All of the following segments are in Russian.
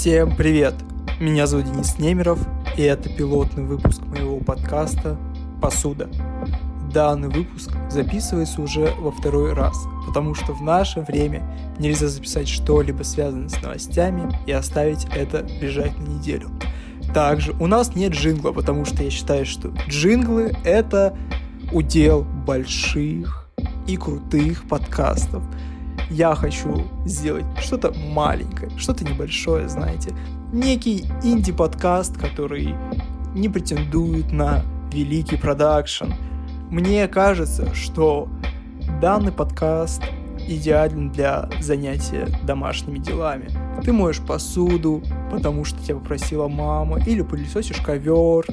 Всем привет! Меня зовут Денис Немеров, и это пилотный выпуск моего подкаста «Посуда». Данный выпуск записывается уже во второй раз, потому что в наше время нельзя записать что-либо связанное с новостями и оставить это лежать на неделю. Также у нас нет джингла, потому что я считаю, что джинглы — это удел больших и крутых подкастов — я хочу сделать что-то маленькое, что-то небольшое, знаете. Некий инди-подкаст, который не претендует на великий продакшн. Мне кажется, что данный подкаст идеален для занятия домашними делами. Ты моешь посуду, потому что тебя попросила мама, или пылесосишь ковер,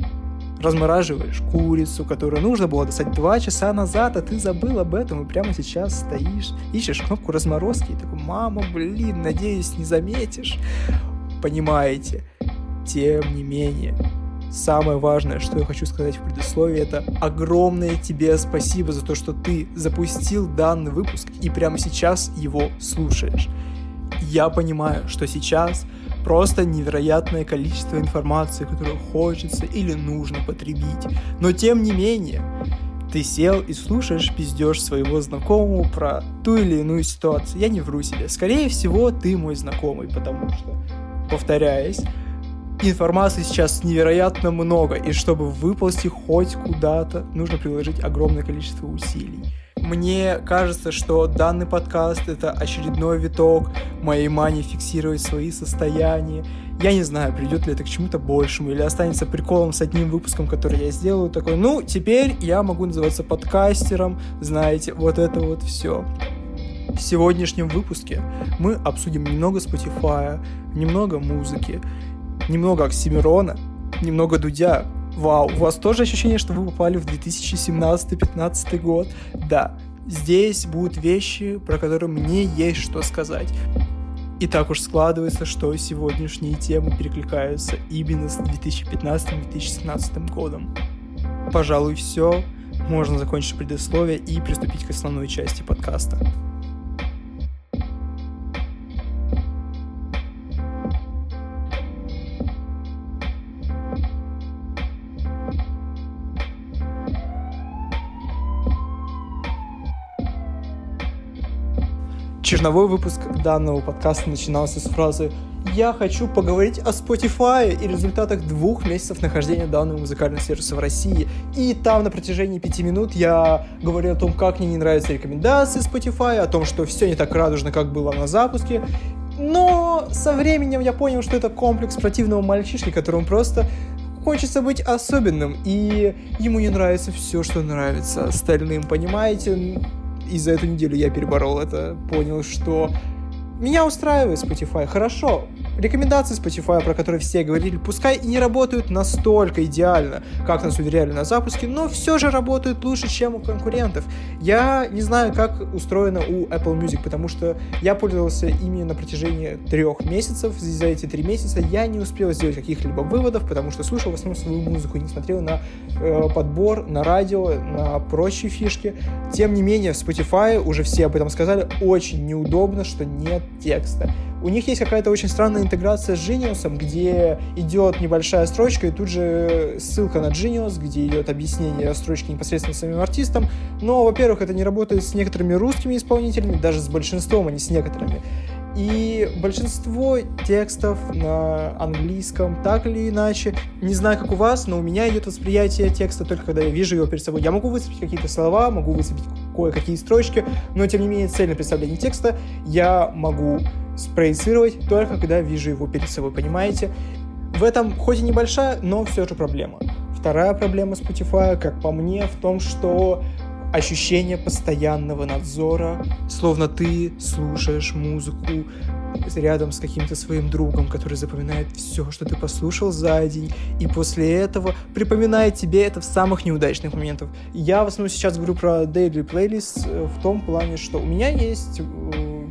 размораживаешь курицу, которую нужно было достать два часа назад, а ты забыл об этом и прямо сейчас стоишь, ищешь кнопку разморозки и такой, мама, блин, надеюсь, не заметишь. Понимаете? Тем не менее, самое важное, что я хочу сказать в предисловии, это огромное тебе спасибо за то, что ты запустил данный выпуск и прямо сейчас его слушаешь. Я понимаю, что сейчас просто невероятное количество информации, которую хочется или нужно потребить. Но тем не менее, ты сел и слушаешь пиздеж своего знакомого про ту или иную ситуацию. Я не вру себе. Скорее всего, ты мой знакомый, потому что, повторяясь, информации сейчас невероятно много, и чтобы выползти хоть куда-то, нужно приложить огромное количество усилий. Мне кажется, что данный подкаст — это очередной виток моей мании фиксировать свои состояния. Я не знаю, придет ли это к чему-то большему, или останется приколом с одним выпуском, который я сделаю, такой, ну, теперь я могу называться подкастером, знаете, вот это вот все. В сегодняшнем выпуске мы обсудим немного Spotify, немного музыки, немного Оксимирона, немного Дудя, Вау, у вас тоже ощущение, что вы попали в 2017-15 год? Да, здесь будут вещи, про которые мне есть что сказать. И так уж складывается, что сегодняшние темы перекликаются именно с 2015-2017 годом. Пожалуй, все. Можно закончить предисловие и приступить к основной части подкаста. Черновой выпуск данного подкаста начинался с фразы «Я хочу поговорить о Spotify и результатах двух месяцев нахождения данного музыкального сервиса в России». И там на протяжении пяти минут я говорю о том, как мне не нравятся рекомендации Spotify, о том, что все не так радужно, как было на запуске. Но со временем я понял, что это комплекс противного мальчишки, которому просто хочется быть особенным, и ему не нравится все, что нравится остальным, понимаете? И за эту неделю я переборол это, понял, что меня устраивает Spotify, хорошо. Рекомендации Spotify, про которые все говорили, пускай и не работают настолько идеально, как нас уверяли на запуске, но все же работают лучше, чем у конкурентов. Я не знаю, как устроено у Apple Music, потому что я пользовался ими на протяжении трех месяцев. За эти три месяца я не успел сделать каких-либо выводов, потому что слушал в основном свою музыку, не смотрел на э, подбор, на радио, на прочие фишки. Тем не менее, в Spotify уже все об этом сказали, очень неудобно, что нет текста. У них есть какая-то очень странная интеграция с Genius, где идет небольшая строчка и тут же ссылка на Genius, где идет объяснение строчки непосредственно самим артистом. Но, во-первых, это не работает с некоторыми русскими исполнителями, даже с большинством, а не с некоторыми. И большинство текстов на английском, так или иначе, не знаю, как у вас, но у меня идет восприятие текста только когда я вижу его перед собой. Я могу выцепить какие-то слова, могу выцепить кое-какие строчки, но тем не менее цельное представление текста я могу спроецировать только когда вижу его перед собой, понимаете? В этом хоть и небольшая, но все же проблема. Вторая проблема Spotify, как по мне, в том, что ощущение постоянного надзора, словно ты слушаешь музыку рядом с каким-то своим другом, который запоминает все, что ты послушал за день, и после этого припоминает тебе это в самых неудачных моментах. Я в основном сейчас говорю про daily playlist э, в том плане, что у меня есть э,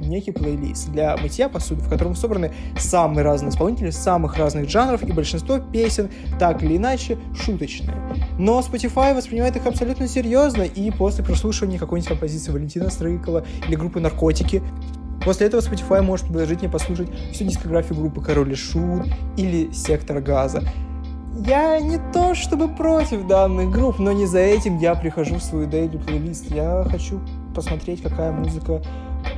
некий плейлист для мытья посуды, в котором собраны самые разные исполнители самых разных жанров, и большинство песен так или иначе шуточные. Но Spotify воспринимает их абсолютно серьезно, и после прослушивания какой-нибудь композиции Валентина Стрыкала или группы «Наркотики» После этого Spotify может предложить мне послушать всю дискографию группы Король и Шут или Сектор Газа. Я не то чтобы против данных групп, но не за этим я прихожу в свою daily плейлист. Я хочу посмотреть, какая музыка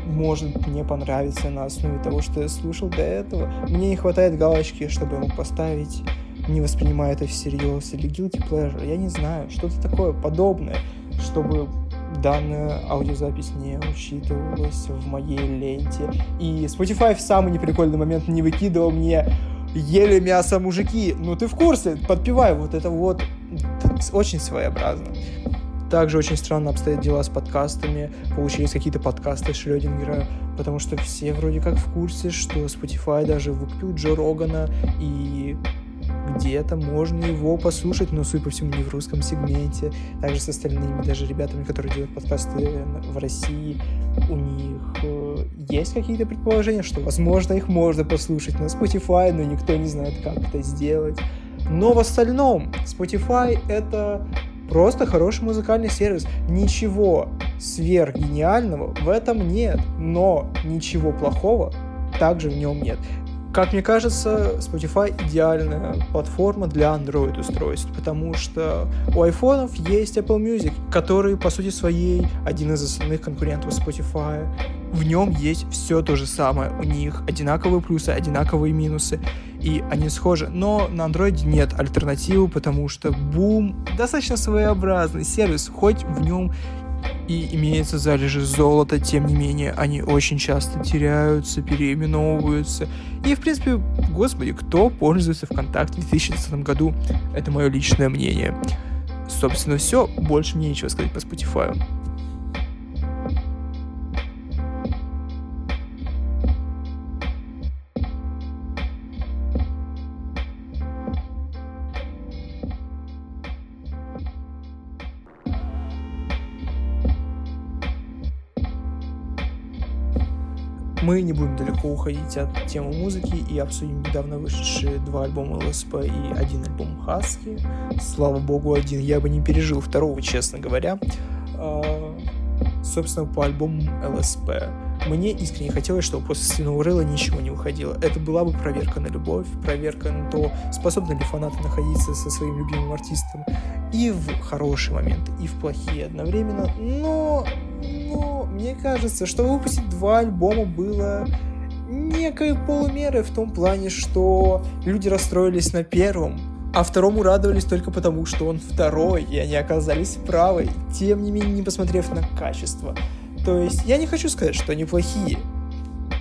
может мне понравиться на основе того, что я слушал до этого. Мне не хватает галочки, чтобы я мог поставить не воспринимая это всерьез, или guilty pleasure, я не знаю, что-то такое подобное, чтобы данная аудиозапись не учитывалась в моей ленте. И Spotify в самый неприкольный момент не выкидывал мне ели мясо мужики. Ну ты в курсе, подпевай, вот это вот очень своеобразно. Также очень странно обстоят дела с подкастами. Получились какие-то подкасты Шрёдингера, потому что все вроде как в курсе, что Spotify даже выкупил Джо Рогана, и где-то можно его послушать, но, судя по всему, не в русском сегменте. Также с остальными даже ребятами, которые делают подкасты в России, у них э, есть какие-то предположения, что, возможно, их можно послушать на Spotify, но никто не знает, как это сделать. Но в остальном Spotify — это просто хороший музыкальный сервис. Ничего сверхгениального в этом нет, но ничего плохого также в нем нет. Как мне кажется, Spotify идеальная платформа для Android устройств, потому что у айфонов есть Apple Music, который, по сути своей, один из основных конкурентов Spotify. В нем есть все то же самое. У них одинаковые плюсы, одинаковые минусы, и они схожи. Но на Android нет альтернативы, потому что Boom достаточно своеобразный сервис, хоть в нем и имеется залежи золота, тем не менее, они очень часто теряются, переименовываются. И, в принципе, господи, кто пользуется ВКонтакте в 2020 году? Это мое личное мнение. Собственно, все. Больше мне нечего сказать по Spotify. Мы не будем далеко уходить от темы музыки и обсудим недавно вышедшие два альбома ЛСП и один альбом Хаски. Слава богу, один. Я бы не пережил второго, честно говоря. А, собственно, по альбому ЛСП. Мне искренне хотелось, чтобы после Свиного Рыла ничего не выходило. Это была бы проверка на любовь, проверка на то, способны ли фанаты находиться со своим любимым артистом и в хорошие моменты, и в плохие одновременно. Но, но мне кажется, что выпустить два альбома было некой полумерой в том плане, что люди расстроились на первом, а второму радовались только потому, что он второй, и они оказались правы, тем не менее не посмотрев на качество. То есть я не хочу сказать, что они плохие.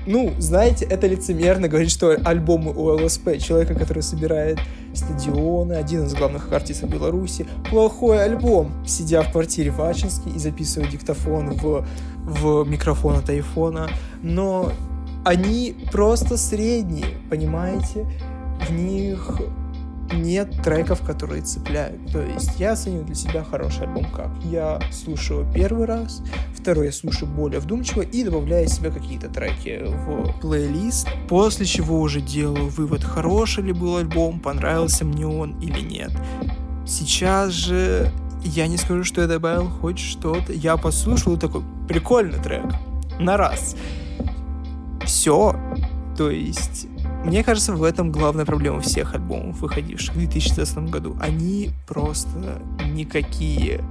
Ну, знаете, это лицемерно говорить, что альбомы у ЛСП, человека, который собирает стадионы, один из главных артистов Беларуси, плохой альбом, сидя в квартире в Ачинске и записывая диктофон в, в микрофон от айфона. Но они просто средние, понимаете? В них нет треков, которые цепляют. То есть я оценил для себя хороший альбом как? Я слушаю первый раз, второй я слушаю более вдумчиво и добавляю себе какие-то треки в плейлист, после чего уже делаю вывод, хороший ли был альбом, понравился мне он или нет. Сейчас же я не скажу, что я добавил хоть что-то. Я послушал такой прикольный трек. На раз. Все. То есть мне кажется, в этом главная проблема всех альбомов, выходивших в 2016 году. Они просто никакие.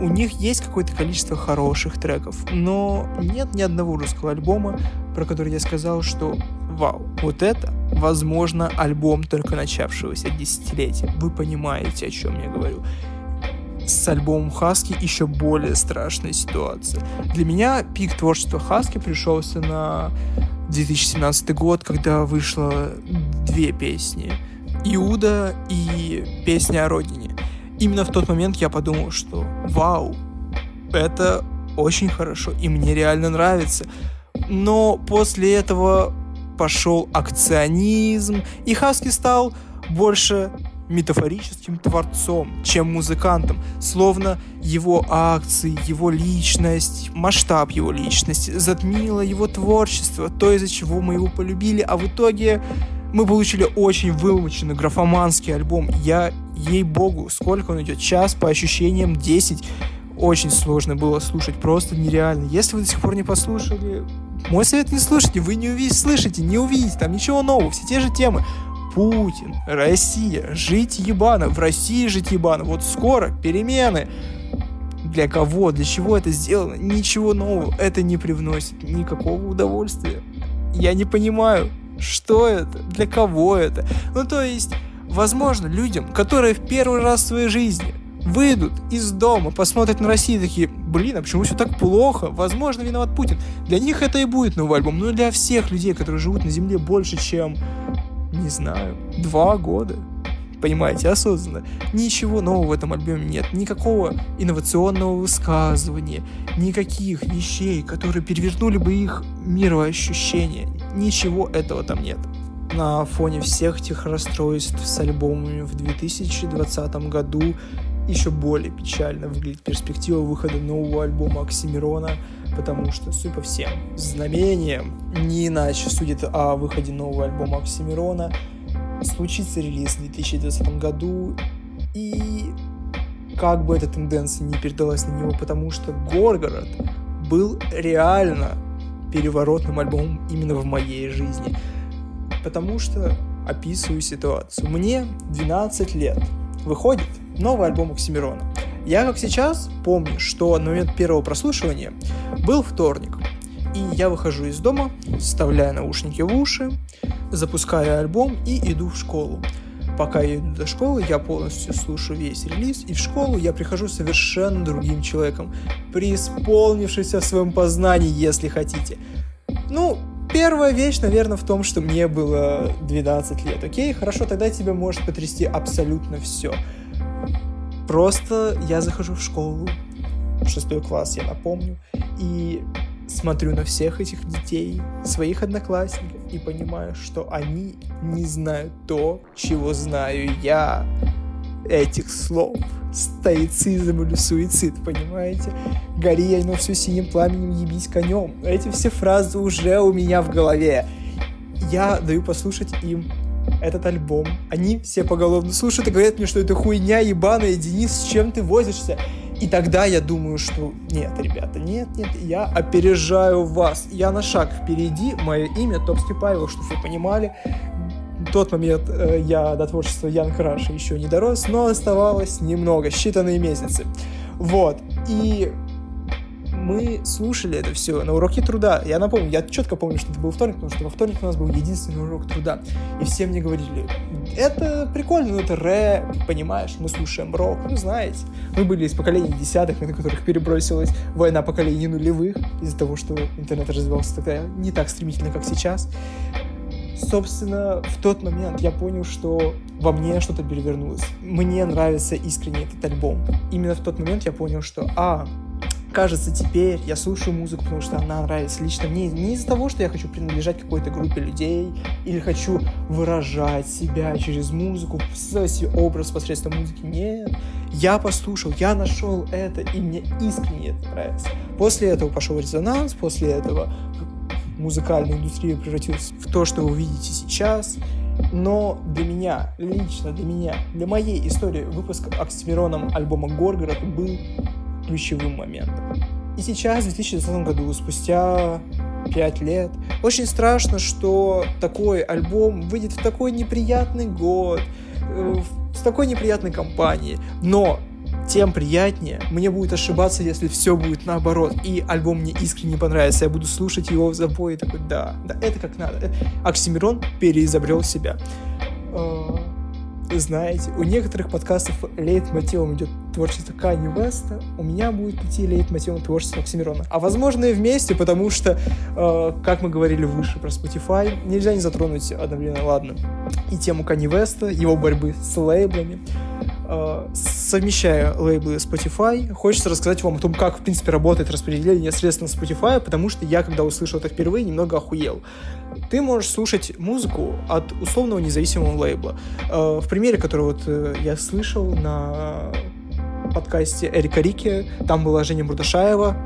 У них есть какое-то количество хороших треков, но нет ни одного русского альбома, про который я сказал, что вау, вот это, возможно, альбом только начавшегося десятилетия. Вы понимаете, о чем я говорю с альбомом Хаски еще более страшная ситуация. Для меня пик творчества Хаски пришелся на 2017 год, когда вышло две песни. Иуда и песня о родине. Именно в тот момент я подумал, что вау, это очень хорошо, и мне реально нравится. Но после этого пошел акционизм, и Хаски стал больше метафорическим творцом, чем музыкантом, словно его акции, его личность, масштаб его личности затмило его творчество, то, из-за чего мы его полюбили, а в итоге мы получили очень вымученный графоманский альбом. Я, ей-богу, сколько он идет? Час, по ощущениям, 10. Очень сложно было слушать, просто нереально. Если вы до сих пор не послушали, Мой совет не слушайте, вы не увидите, слышите, не увидите, там ничего нового, все те же темы. Путин, Россия, жить ебано, в России жить ебано, вот скоро перемены. Для кого, для чего это сделано? Ничего нового, это не привносит никакого удовольствия. Я не понимаю, что это, для кого это. Ну то есть, возможно, людям, которые в первый раз в своей жизни выйдут из дома, посмотрят на Россию такие, блин, а почему все так плохо? Возможно, виноват Путин. Для них это и будет новый альбом, но для всех людей, которые живут на Земле больше, чем, не знаю, два года, понимаете, осознанно. Ничего нового в этом альбоме нет. Никакого инновационного высказывания, никаких вещей, которые перевернули бы их мироощущение. Ничего этого там нет. На фоне всех этих расстройств с альбомами в 2020 году еще более печально выглядит перспектива выхода нового альбома Оксимирона, потому что, судя по всем знамениям, не иначе судит о выходе нового альбома Оксимирона, случится релиз в 2020 году, и как бы эта тенденция не передалась на него, потому что Горгород был реально переворотным альбомом именно в моей жизни. Потому что описываю ситуацию. Мне 12 лет. Выходит новый альбом Оксимирона. Я, как сейчас, помню, что на момент первого прослушивания был вторник. И я выхожу из дома, вставляю наушники в уши, запускаю альбом и иду в школу. Пока я иду до школы, я полностью слушаю весь релиз, и в школу я прихожу совершенно другим человеком, преисполнившимся в своем познании, если хотите. Ну, Первая вещь, наверное, в том, что мне было 12 лет. Окей, хорошо, тогда тебя может потрясти абсолютно все. Просто я захожу в школу, шестой класс, я напомню, и смотрю на всех этих детей, своих одноклассников, и понимаю, что они не знают то, чего знаю я. Этих слов. Стоицизм или суицид, понимаете? Гори я, но все синим пламенем, ебись конем. Эти все фразы уже у меня в голове. Я даю послушать им этот альбом. Они все поголовно слушают и говорят мне, что это хуйня ебаная, Денис, с чем ты возишься? И тогда я думаю, что нет, ребята, нет, нет, я опережаю вас. Я на шаг впереди, мое имя Топский Павел, чтобы вы понимали. В тот момент э, я до творчества Ян Краша еще не дорос, но оставалось немного, считанные месяцы. Вот. И мы слушали это все на уроке труда. Я напомню, я четко помню, что это был вторник, потому что во вторник у нас был единственный урок труда. И все мне говорили, это прикольно, но это рэп, понимаешь, мы слушаем рок, ну знаете. Мы были из поколения десятых, на которых перебросилась война поколений нулевых, из-за того, что интернет развивался тогда не так стремительно, как сейчас. Собственно, в тот момент я понял, что во мне что-то перевернулось. Мне нравится искренне этот альбом. Именно в тот момент я понял, что, а, кажется, теперь я слушаю музыку, потому что она нравится лично мне. Не из-за того, что я хочу принадлежать какой-то группе людей или хочу выражать себя через музыку, создавать себе образ посредством музыки. Нет. Я послушал, я нашел это, и мне искренне это нравится. После этого пошел резонанс, после этого музыкальная индустрия превратилась в то, что вы видите сейчас. Но для меня, лично для меня, для моей истории выпуск Оксимироном альбома «Горгород» был ключевым моментом. И сейчас, в 2020 году, спустя 5 лет, очень страшно, что такой альбом выйдет в такой неприятный год, э, с такой неприятной компанией. Но тем приятнее мне будет ошибаться, если все будет наоборот, и альбом мне искренне понравится, я буду слушать его в запое и такой, да, да, это как надо. Оксимирон переизобрел себя. Знаете, у некоторых подкастов лейтмотивом идет творчество Кани Веста, у меня будет идти лейтмотивом творчество Оксимирона. А возможно и вместе, потому что, э, как мы говорили выше про Spotify, нельзя не затронуть одновременно, ладно, и тему Кани Веста, его борьбы с лейблами. Э, совмещая лейблы Spotify, хочется рассказать вам о том, как, в принципе, работает распределение средств на Spotify, потому что я, когда услышал это впервые, немного охуел. Ты можешь слушать музыку от условного независимого лейбла. Э, в примере, который вот э, я слышал на подкасте Эрика Рики, там была Женя Мурдашаева,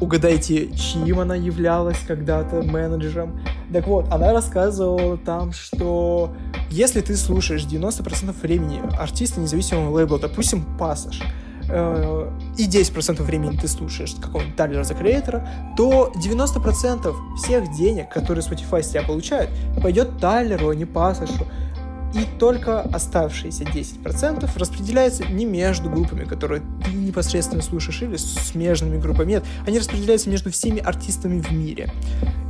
угадайте, чьим она являлась когда-то менеджером. Так вот, она рассказывала там, что если ты слушаешь 90% времени артиста независимого лейбла, допустим, Пассаж, э, и 10% времени ты слушаешь какого-нибудь Тайлера за Креатора, то 90% всех денег, которые Spotify с тебя получает, пойдет Тайлеру, а не Пассашу. И только оставшиеся 10% распределяются не между группами, которые ты непосредственно слушаешь, или смежными группами. Нет, они распределяются между всеми артистами в мире.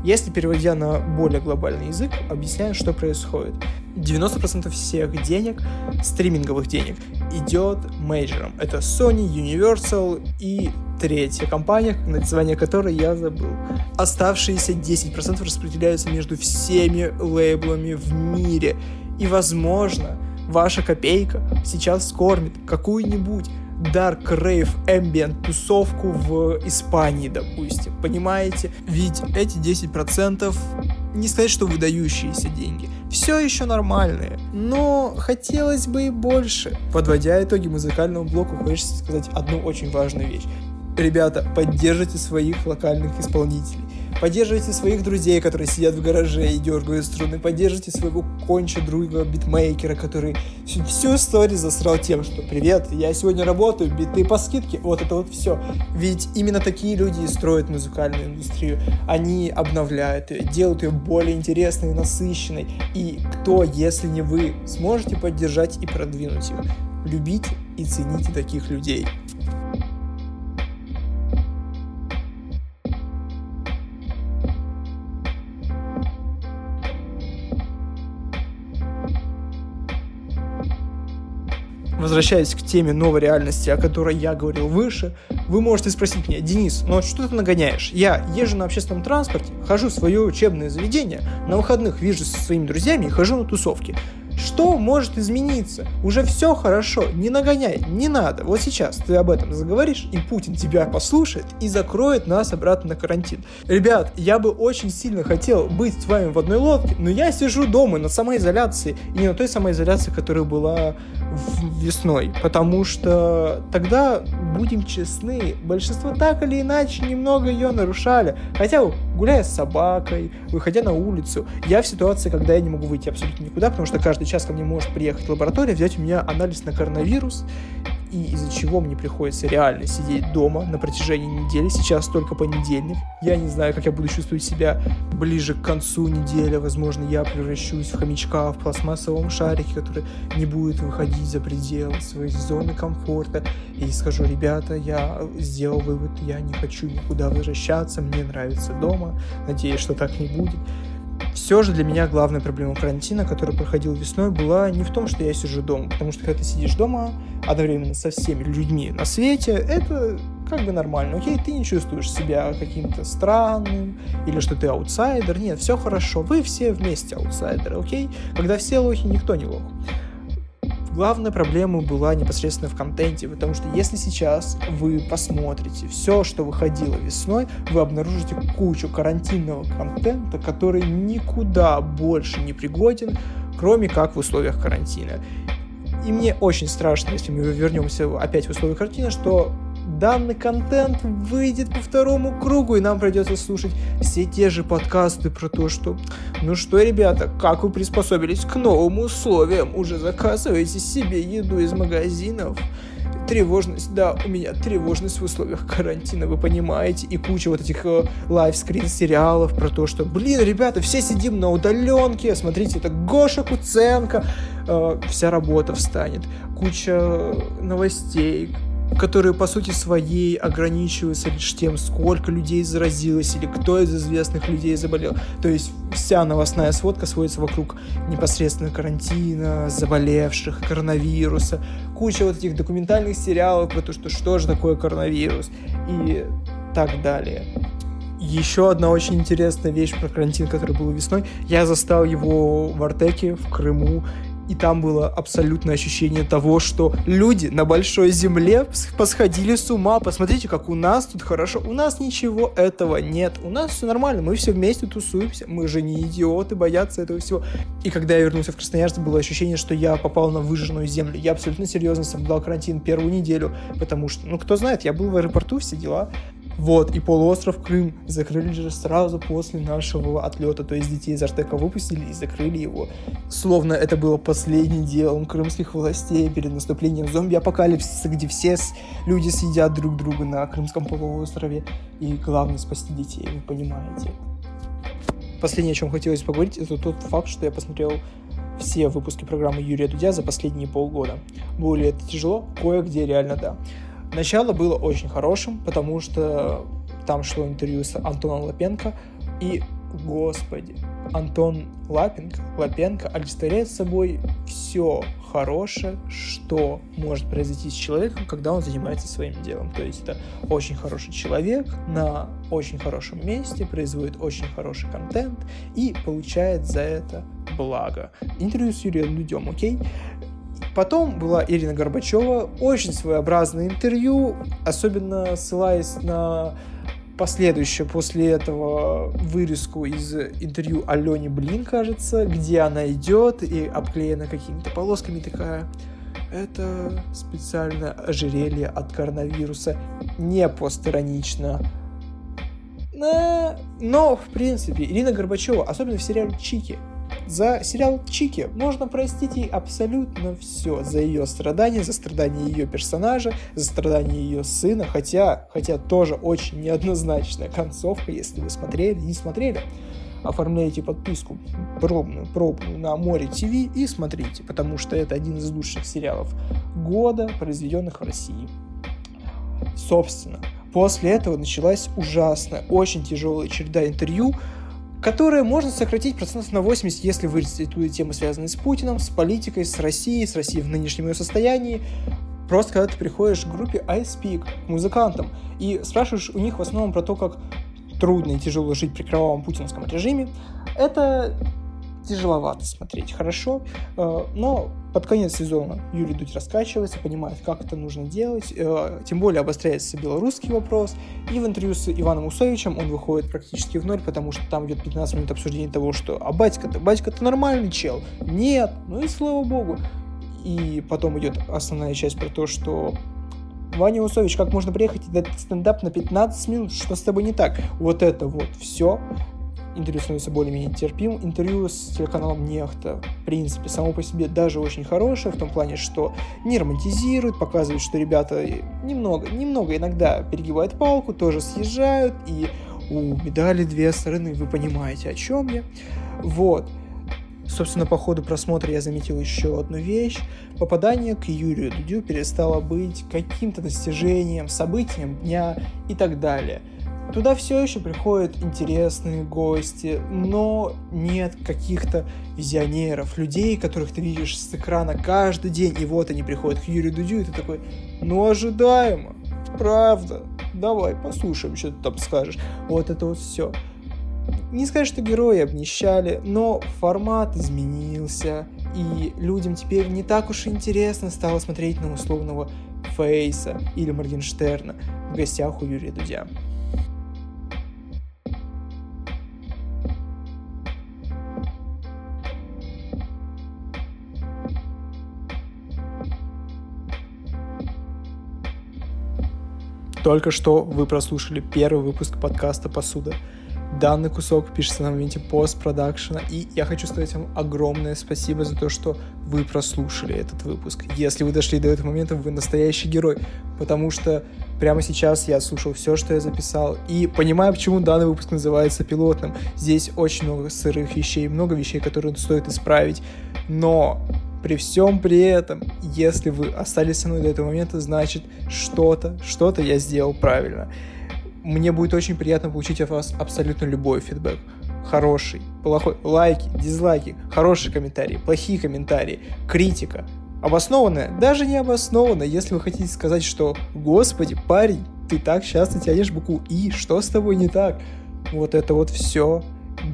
Если переводя на более глобальный язык, объясняю, что происходит. 90% всех денег, стриминговых денег, идет мейджером. Это Sony, Universal и третья компания, название которой я забыл. Оставшиеся 10% распределяются между всеми лейблами в мире. И, возможно, ваша копейка сейчас скормит какую-нибудь Dark Rave Ambient тусовку в Испании, допустим. Понимаете? Ведь эти 10% не сказать, что выдающиеся деньги. Все еще нормальные, но хотелось бы и больше. Подводя итоги музыкальному блоку, хочется сказать одну очень важную вещь. Ребята, поддержите своих локальных исполнителей. Поддерживайте своих друзей, которые сидят в гараже и дергают струны. Поддержите своего конча друга битмейкера, который всю, всю историю засрал тем, что «Привет, я сегодня работаю, биты по скидке». Вот это вот все. Ведь именно такие люди и строят музыкальную индустрию. Они обновляют ее, делают ее более интересной и насыщенной. И кто, если не вы, сможете поддержать и продвинуть их? Любите и цените таких людей. Возвращаясь к теме новой реальности, о которой я говорил выше, вы можете спросить меня, Денис, ну что ты нагоняешь? Я езжу на общественном транспорте, хожу в свое учебное заведение, на выходных вижу со своими друзьями и хожу на тусовки. Что может измениться? Уже все хорошо, не нагоняй, не надо. Вот сейчас ты об этом заговоришь, и Путин тебя послушает и закроет нас обратно на карантин. Ребят, я бы очень сильно хотел быть с вами в одной лодке, но я сижу дома на самоизоляции, и не на той самоизоляции, которая была весной, потому что тогда, будем честны, большинство так или иначе немного ее нарушали. Хотя, гуляя с собакой, выходя на улицу, я в ситуации, когда я не могу выйти абсолютно никуда, потому что каждый час ко мне может приехать лаборатория, взять у меня анализ на коронавирус, и из-за чего мне приходится реально сидеть дома на протяжении недели. Сейчас только понедельник. Я не знаю, как я буду чувствовать себя ближе к концу недели. Возможно, я превращусь в хомячка в пластмассовом шарике, который не будет выходить за пределы своей зоны комфорта. И скажу, ребята, я сделал вывод, я не хочу никуда возвращаться, мне нравится дома. Надеюсь, что так не будет. Все же для меня главная проблема карантина, которая проходил весной, была не в том, что я сижу дома, потому что когда ты сидишь дома одновременно со всеми людьми на свете, это как бы нормально. Окей, ты не чувствуешь себя каким-то странным или что ты аутсайдер. Нет, все хорошо. Вы все вместе аутсайдеры, окей? Когда все лохи, никто не лох главная проблема была непосредственно в контенте, потому что если сейчас вы посмотрите все, что выходило весной, вы обнаружите кучу карантинного контента, который никуда больше не пригоден, кроме как в условиях карантина. И мне очень страшно, если мы вернемся опять в условия карантина, что данный контент выйдет по второму кругу, и нам придется слушать все те же подкасты про то, что ну что, ребята, как вы приспособились к новым условиям? Уже заказываете себе еду из магазинов? тревожность, да, у меня тревожность в условиях карантина, вы понимаете, и куча вот этих э, лайвскрин сериалов про то, что, блин, ребята, все сидим на удаленке, смотрите, это Гоша Куценко, э, вся работа встанет, куча новостей, которые по сути своей ограничиваются лишь тем, сколько людей заразилось или кто из известных людей заболел. То есть вся новостная сводка сводится вокруг непосредственно карантина, заболевших, коронавируса, куча вот этих документальных сериалов про то, что что же такое коронавирус и так далее. Еще одна очень интересная вещь про карантин, который был весной. Я застал его в Артеке, в Крыму, и там было абсолютное ощущение того, что люди на большой земле посходили с ума. Посмотрите, как у нас тут хорошо. У нас ничего этого нет. У нас все нормально. Мы все вместе тусуемся. Мы же не идиоты, боятся этого всего. И когда я вернулся в Красноярск, было ощущение, что я попал на выжженную землю. Я абсолютно серьезно соблюдал карантин первую неделю, потому что, ну, кто знает, я был в аэропорту, все дела. Вот, и полуостров Крым закрыли же сразу после нашего отлета, то есть детей из Артека выпустили и закрыли его. Словно это было последним делом крымских властей перед наступлением зомби-апокалипсиса, где все люди съедят друг друга на Крымском полуострове. И главное спасти детей, вы понимаете. Последнее, о чем хотелось поговорить, это тот факт, что я посмотрел все выпуски программы Юрия Дудя за последние полгода. Ли это тяжело? Кое-где реально да. Начало было очень хорошим, потому что там шло интервью с Антоном Лапенко, и, господи, Антон Лапенко, Лапенко олицетворяет собой все хорошее, что может произойти с человеком, когда он занимается своим делом. То есть это очень хороший человек на очень хорошем месте, производит очень хороший контент и получает за это благо. Интервью с Юрием Дудем, окей? Потом была Ирина Горбачева, очень своеобразное интервью, особенно ссылаясь на последующее после этого вырезку из интервью Алене Блин, кажется, где она идет и обклеена какими-то полосками такая это специальное ожерелье от коронавируса, не постиронично. Но, в принципе, Ирина Горбачева, особенно в сериале «Чики», за сериал Чики можно простить ей абсолютно все. За ее страдания, за страдания ее персонажа, за страдания ее сына. Хотя, хотя тоже очень неоднозначная концовка, если вы смотрели, не смотрели. Оформляйте подписку пробную, пробную на Море ТВ и смотрите, потому что это один из лучших сериалов года, произведенных в России. Собственно, после этого началась ужасная, очень тяжелая череда интервью, которое можно сократить процентов на 80, если туда темы, связанные с Путиным, с политикой, с Россией, с Россией в нынешнем ее состоянии. Просто когда ты приходишь к группе iSpeak, музыкантам, и спрашиваешь у них в основном про то, как трудно и тяжело жить при кровавом путинском режиме, это тяжеловато смотреть, хорошо, э, но под конец сезона Юрий Дудь раскачивается, понимает, как это нужно делать, э, тем более обостряется белорусский вопрос, и в интервью с Иваном Усовичем он выходит практически в ноль, потому что там идет 15 минут обсуждения того, что «А батька-то, батька-то нормальный чел?» Нет, ну и слава богу. И потом идет основная часть про то, что Ваня Усович, как можно приехать и дать стендап на 15 минут, что с тобой не так? Вот это вот все интервью становится более-менее терпим. Интервью с телеканалом Нехта, в принципе, само по себе даже очень хорошее, в том плане, что не романтизирует, показывает, что ребята немного, немного иногда перегибают палку, тоже съезжают, и у медали две стороны, вы понимаете, о чем я. Вот. Собственно, по ходу просмотра я заметил еще одну вещь. Попадание к Юрию Дудю перестало быть каким-то достижением, событием дня и так далее. Туда все еще приходят интересные гости, но нет каких-то визионеров, людей, которых ты видишь с экрана каждый день, и вот они приходят к Юрию Дудю, и ты такой, ну ожидаемо, правда, давай послушаем, что ты там скажешь. Вот это вот все. Не сказать, что герои обнищали, но формат изменился, и людям теперь не так уж интересно стало смотреть на условного Фейса или Моргенштерна в гостях у Юрия Дудя. Только что вы прослушали первый выпуск подкаста «Посуда». Данный кусок пишется на моменте постпродакшена, и я хочу сказать вам огромное спасибо за то, что вы прослушали этот выпуск. Если вы дошли до этого момента, вы настоящий герой, потому что прямо сейчас я слушал все, что я записал, и понимаю, почему данный выпуск называется пилотным. Здесь очень много сырых вещей, много вещей, которые стоит исправить, но при всем при этом, если вы остались со мной до этого момента, значит что-то, что-то я сделал правильно. Мне будет очень приятно получить от вас абсолютно любой фидбэк. Хороший, плохой, лайки, дизлайки, хорошие комментарии, плохие комментарии, критика. Обоснованная, даже не обоснованная, если вы хотите сказать, что «Господи, парень, ты так часто тянешь букву «и», что с тобой не так?» Вот это вот все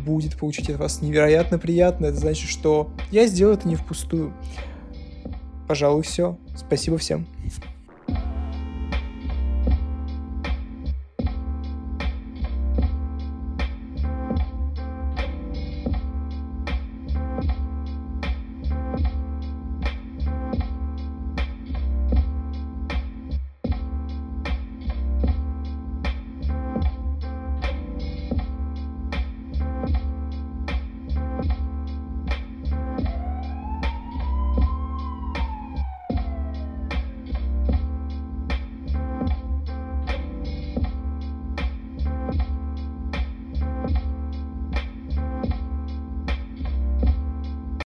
будет получить от вас невероятно приятно. Это значит, что я сделал это не впустую. Пожалуй, все. Спасибо всем.